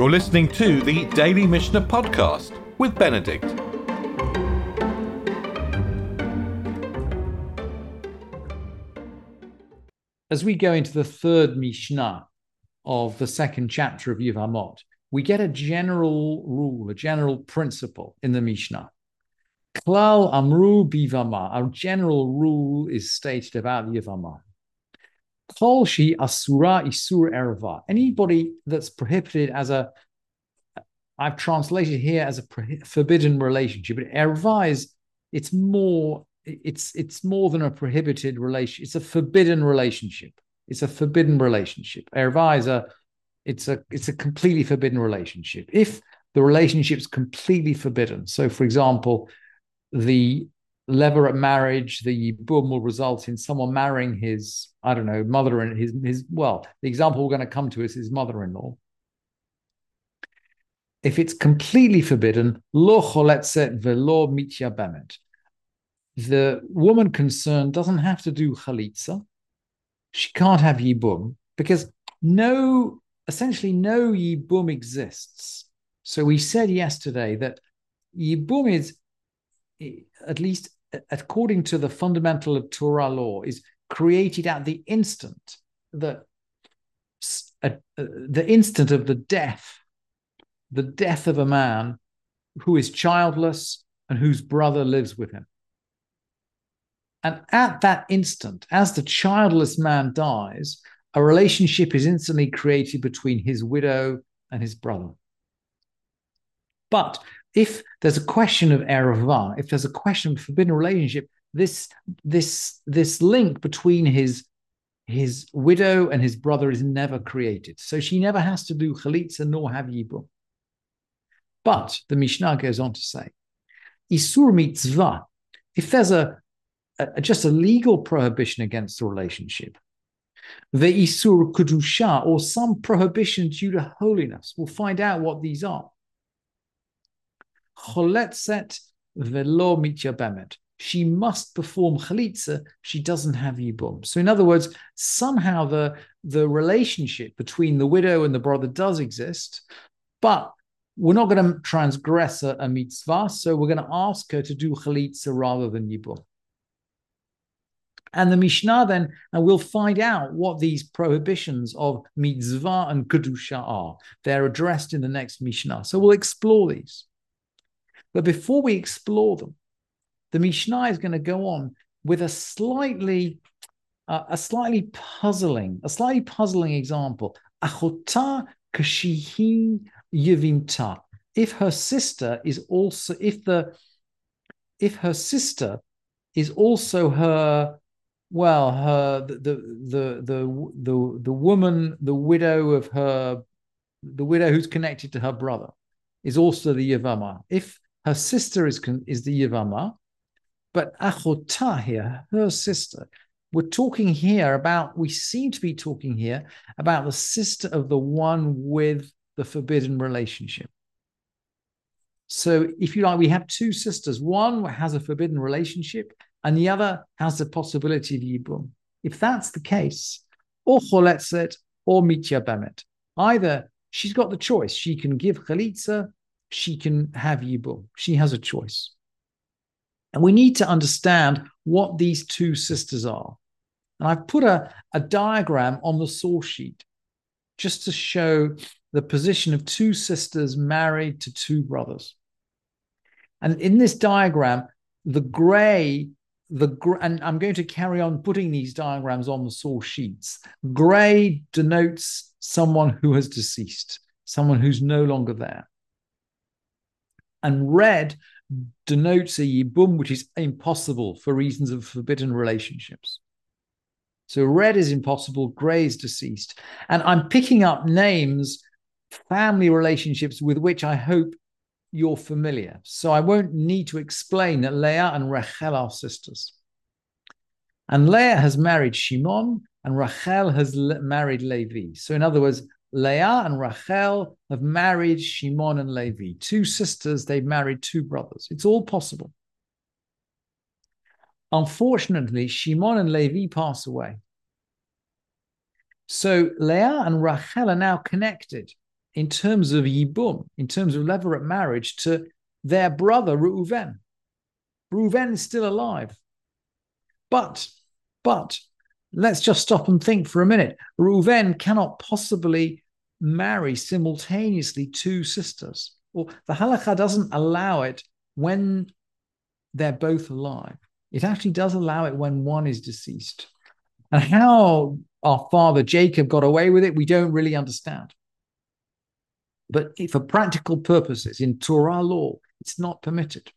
You're listening to the Daily Mishnah Podcast with Benedict. As we go into the third Mishnah of the second chapter of Yevamot, we get a general rule, a general principle in the Mishnah. Klal Amru Bivama, our general rule is stated about Yevamah. Kol Shi Asura Isur Erva. Anybody that's prohibited as a, I've translated here as a forbidden relationship, but Erva is, it's more, it's it's more than a prohibited relation. It's a forbidden relationship. It's a forbidden relationship. Erva is a, it's a, it's a completely forbidden relationship. If the relationship is completely forbidden, so for example, the levirate marriage, the yibum will result in someone marrying his, I don't know, mother and his his well, the example we're going to come to is his mother-in-law. If it's completely forbidden, lo mitya. The woman concerned doesn't have to do chalitza. She can't have yibum because no, essentially no yibum exists. So we said yesterday that yibum is at least according to the fundamental of Torah law, is created at the instant that uh, the instant of the death, the death of a man who is childless and whose brother lives with him. And at that instant, as the childless man dies, a relationship is instantly created between his widow and his brother. But if there's a question of erva, if there's a question of forbidden relationship, this this this link between his his widow and his brother is never created. So she never has to do chalitza nor have yibum. But the Mishnah goes on to say, isur mitzvah. If there's a, a just a legal prohibition against the relationship, the isur kedusha or some prohibition due to holiness, we'll find out what these are choletzet velo mitya bemet. She must perform chalitza. She doesn't have yibum. So, in other words, somehow the the relationship between the widow and the brother does exist, but we're not going to transgress a, a mitzvah. So, we're going to ask her to do chalitza rather than yibum. And the Mishnah then, and we'll find out what these prohibitions of mitzvah and kedusha are. They're addressed in the next Mishnah. So we'll explore these. But before we explore them, the Mishnah is going to go on with a slightly uh, a slightly puzzling, a slightly puzzling example. Achota kashihi yivinta. If her sister is also, if the, if her sister is also her, well, her the the the the the, the woman, the widow of her, the widow who's connected to her brother, is also the yavama. If her sister is, is the Yivama, but Achota here, her sister, we're talking here about, we seem to be talking here about the sister of the one with the forbidden relationship. So, if you like, we have two sisters. One has a forbidden relationship, and the other has the possibility of Yibum. If that's the case, or Choletzet or Mitya Bemet, either she's got the choice. She can give Chalitza she can have Yibum. She has a choice. And we need to understand what these two sisters are. And I've put a, a diagram on the source sheet just to show the position of two sisters married to two brothers. And in this diagram, the gray, the and I'm going to carry on putting these diagrams on the source sheets. Gray denotes someone who has deceased, someone who's no longer there. And red denotes a yibum, which is impossible for reasons of forbidden relationships. So red is impossible, gray is deceased. And I'm picking up names, family relationships with which I hope you're familiar. So I won't need to explain that Leah and Rachel are sisters. And Leah has married Shimon, and Rachel has married Levi. So, in other words, Leah and Rachel have married Shimon and Levi. Two sisters, they've married two brothers. It's all possible. Unfortunately, Shimon and Levi pass away. So Leah and Rachel are now connected in terms of Yibum, in terms of levirate marriage, to their brother Reuven. Reuven is still alive. But, but, let's just stop and think for a minute. Reuven cannot possibly marry simultaneously two sisters. Well, the halakha doesn't allow it when they're both alive. It actually does allow it when one is deceased. And how our father Jacob got away with it, we don't really understand. But for practical purposes, in Torah law, it's not permitted.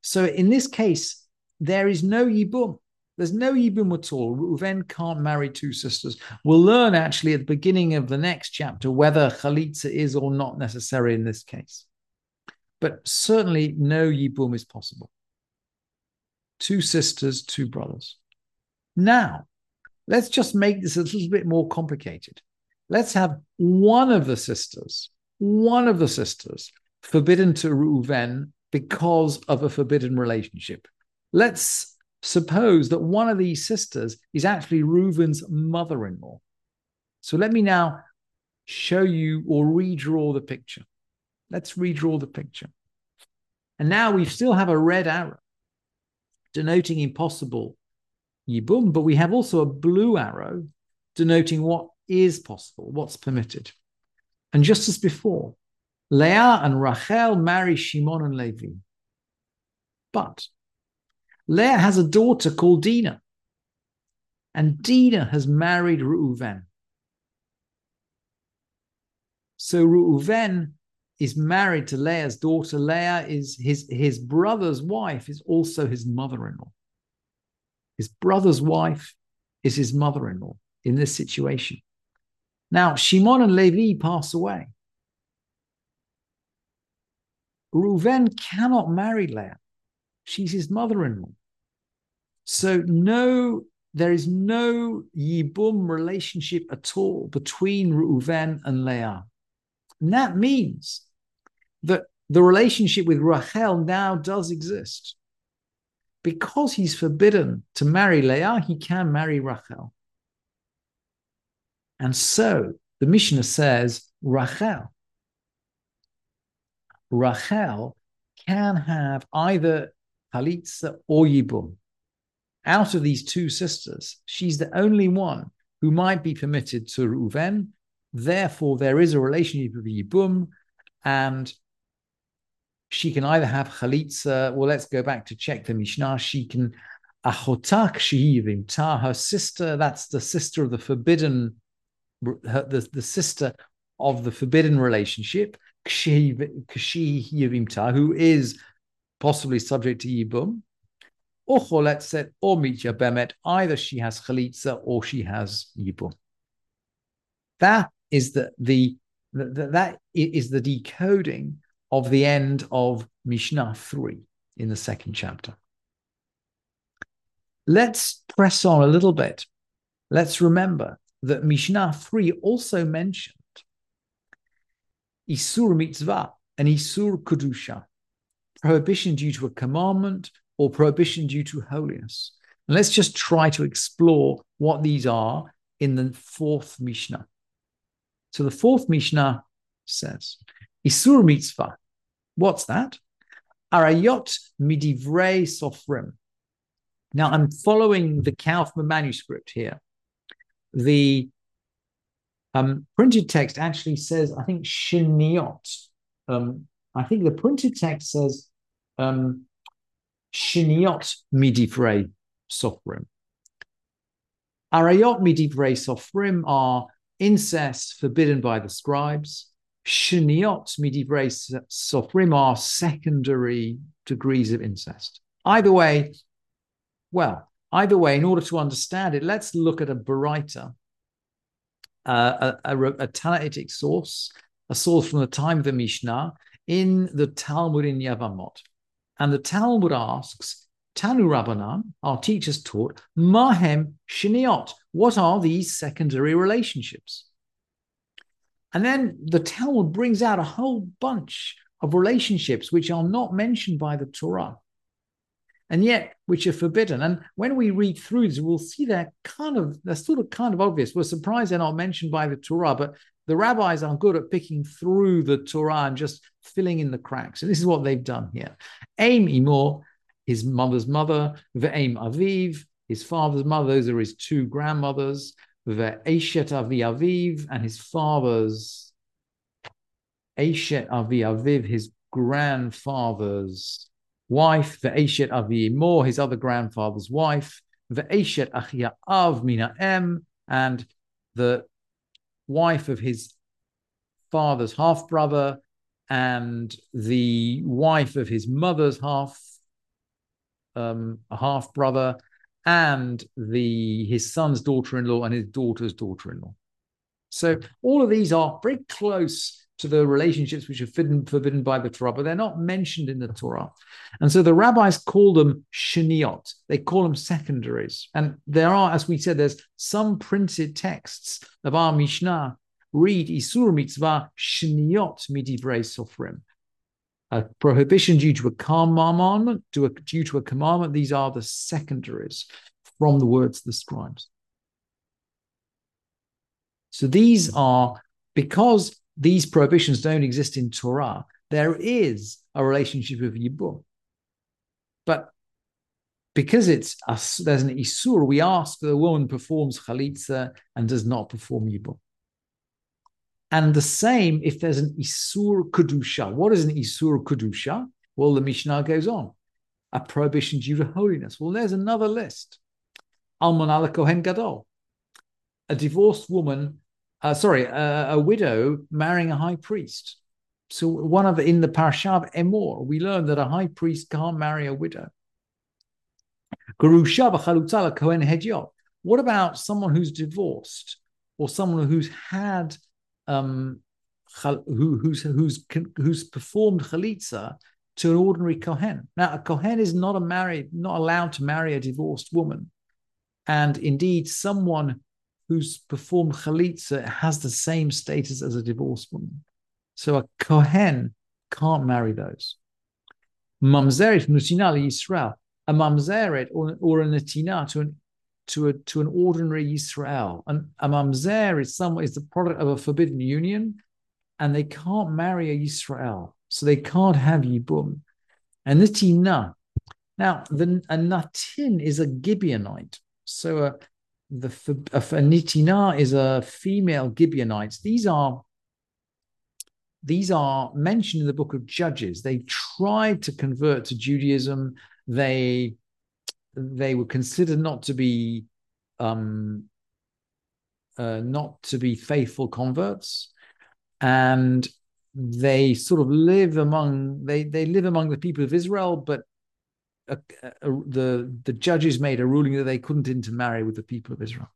So in this case, there is no yibum. There's no yibum at all. Reuven can't marry two sisters. We'll learn actually at the beginning of the next chapter whether chalitza is or not necessary in this case. But certainly no yibum is possible. Two sisters, two brothers. Now, let's just make this a little bit more complicated. Let's have one of the sisters, one of the sisters forbidden to Reuven because of a forbidden relationship. Let's suppose that one of these sisters is actually Reuven's mother in law. So let me now show you or redraw the picture. Let's redraw the picture. And now we still have a red arrow denoting impossible yibum, but we have also a blue arrow denoting what is possible, what's permitted. And just as before, Leah and Rachel marry Shimon and Levi. But Leah has a daughter called Dinah, and Dinah has married Reuven. So Reuven is married to Leah's daughter. Leah is his, his brother's wife, is also his mother in law. His brother's wife is his mother in law in this situation. Now, Shimon and Levi pass away. Reuven cannot marry Leah. She's his mother-in-law. So no, there is no Yibum relationship at all between Reuven and Leah. And that means that the relationship with Rachel now does exist. Because he's forbidden to marry Leah, he can marry Rachel. And so the Mishnah says Rachel. Rachel can have either Chalitza or Yibum. Out of these two sisters, she's the only one who might be permitted to Reuven. Therefore, there is a relationship with Yibum, and she can either have Chalitza, well, let's go back to check the Mishnah. She can Achotak Shihivim Ta, her sister, that's the sister of the forbidden her, the, the sister of the forbidden relationship, Kshi Yivimta, who is possibly subject to Yibum, or Choletzet, or Mitya Bemet, either she has Chalitza or she has Yibum. That is the, the, the, that is the decoding of the end of Mishnah 3 in the second chapter. Let's press on a little bit. Let's remember that Mishnah 3 also mentioned Isur mitzvah and Isur kedusha, prohibition due to a commandment or prohibition due to holiness. And let's just try to explore what these are in the fourth Mishnah. So the fourth Mishnah says, Isur mitzvah. What's that? Arayot midivrei sofrim. Now I'm following the Kaufmann manuscript here the um, printed text actually says, I think, shiniot. Um, I think the printed text says um, shiniot midivrei sofrim. Arayot midivrei sofrim are incest forbidden by the scribes. Shiniot midivrei sofrim are secondary degrees of incest. Either way, well, Either way, in order to understand it, let's look at a Baraita, uh, a, a, a Tannaitic source, a source from the time of the Mishnah in the Talmud in Yevamot. And the Talmud asks, Tanu Rabbanan, our teachers taught, Mahem Shiniot. What are these secondary relationships? And then the Talmud brings out a whole bunch of relationships which are not mentioned by the Torah. And yet which are forbidden. And when we read through this, we'll see they're kind of they're sort of kind of obvious. We're surprised they're not mentioned by the Torah, but the rabbis are good at picking through the Torah and just filling in the cracks. And this is what they've done here. Aim Imor, his mother's mother, Ve'aim Aviv, his father's mother, those are his two grandmothers, Ve'eshet Avi Aviv, and his father's Eshet Avi Aviv, his grandfather's wife, Ve'eshet Avi Imor, his other grandfather's wife, the Ve'eshet Achia Av Mina Em, and the wife of his father's half brother and the wife of his mother's half um, half brother and the his son's daughter-in-law and his daughter's daughter-in-law. So all of these are very close to the relationships which are forbidden, by the Torah, but they're not mentioned in the Torah. And so the rabbis call them sheniot. They call them secondaries. And there are, as we said, there's some printed texts of our Mishnah read Isur mitzvah sheniot midivrei sofrim. A prohibition due to a commandment, due to a commandment. These are the secondaries from the words of the scribes. So these are because these prohibitions don't exist in Torah, there is a relationship of Yibum. But because it's a, there's an Isur, we ask that the woman performs Chalitza and does not perform Yibum. And the same if there's an Isur Kedusha. What is an Isur Kedusha? Well, the Mishnah goes on. A prohibition due to holiness. Well, there's another list. Alman Kohen Gadol. A divorced woman uh, sorry, a, a, widow marrying a high priest. So one of in the parasha of Emor, we learn that a high priest can't marry a widow. What about someone who's divorced or someone who's had um, who, who's who's who's performed chalitza to an ordinary kohen? Now, a kohen is not a married, not allowed to marry a divorced woman, and indeed, someone who's performed chalitza has the same status as a divorced woman. So a kohen can't marry those. Mamzeret nutina Yisrael, a mamzeret or, or a natina to an to a to an ordinary Yisrael. And a mamzer is some is the product of a forbidden union, and they can't marry a Yisrael, so they can't have yibum. And natina. Now, the a natin is a Gibeonite. So a the a, a nitina is a female Gibeonites. These are these are mentioned in the book of Judges. They tried to convert to Judaism. They they were considered not to be um, uh, not to be faithful converts, and they sort of live among they they live among the people of Israel, but a, a, the the judges made a ruling that they couldn't intermarry with the people of Israel.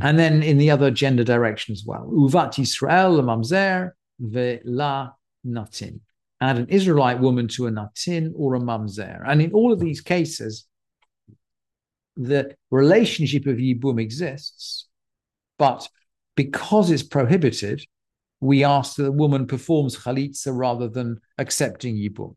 And then in the other gender direction as well, uvat Yisrael mamzer ve'la natin. Add an Israelite woman to a natin or a mamzer. And in all of these cases, the relationship of yibum exists, but because it's prohibited, we ask that the woman performs chalitza rather than accepting yibum.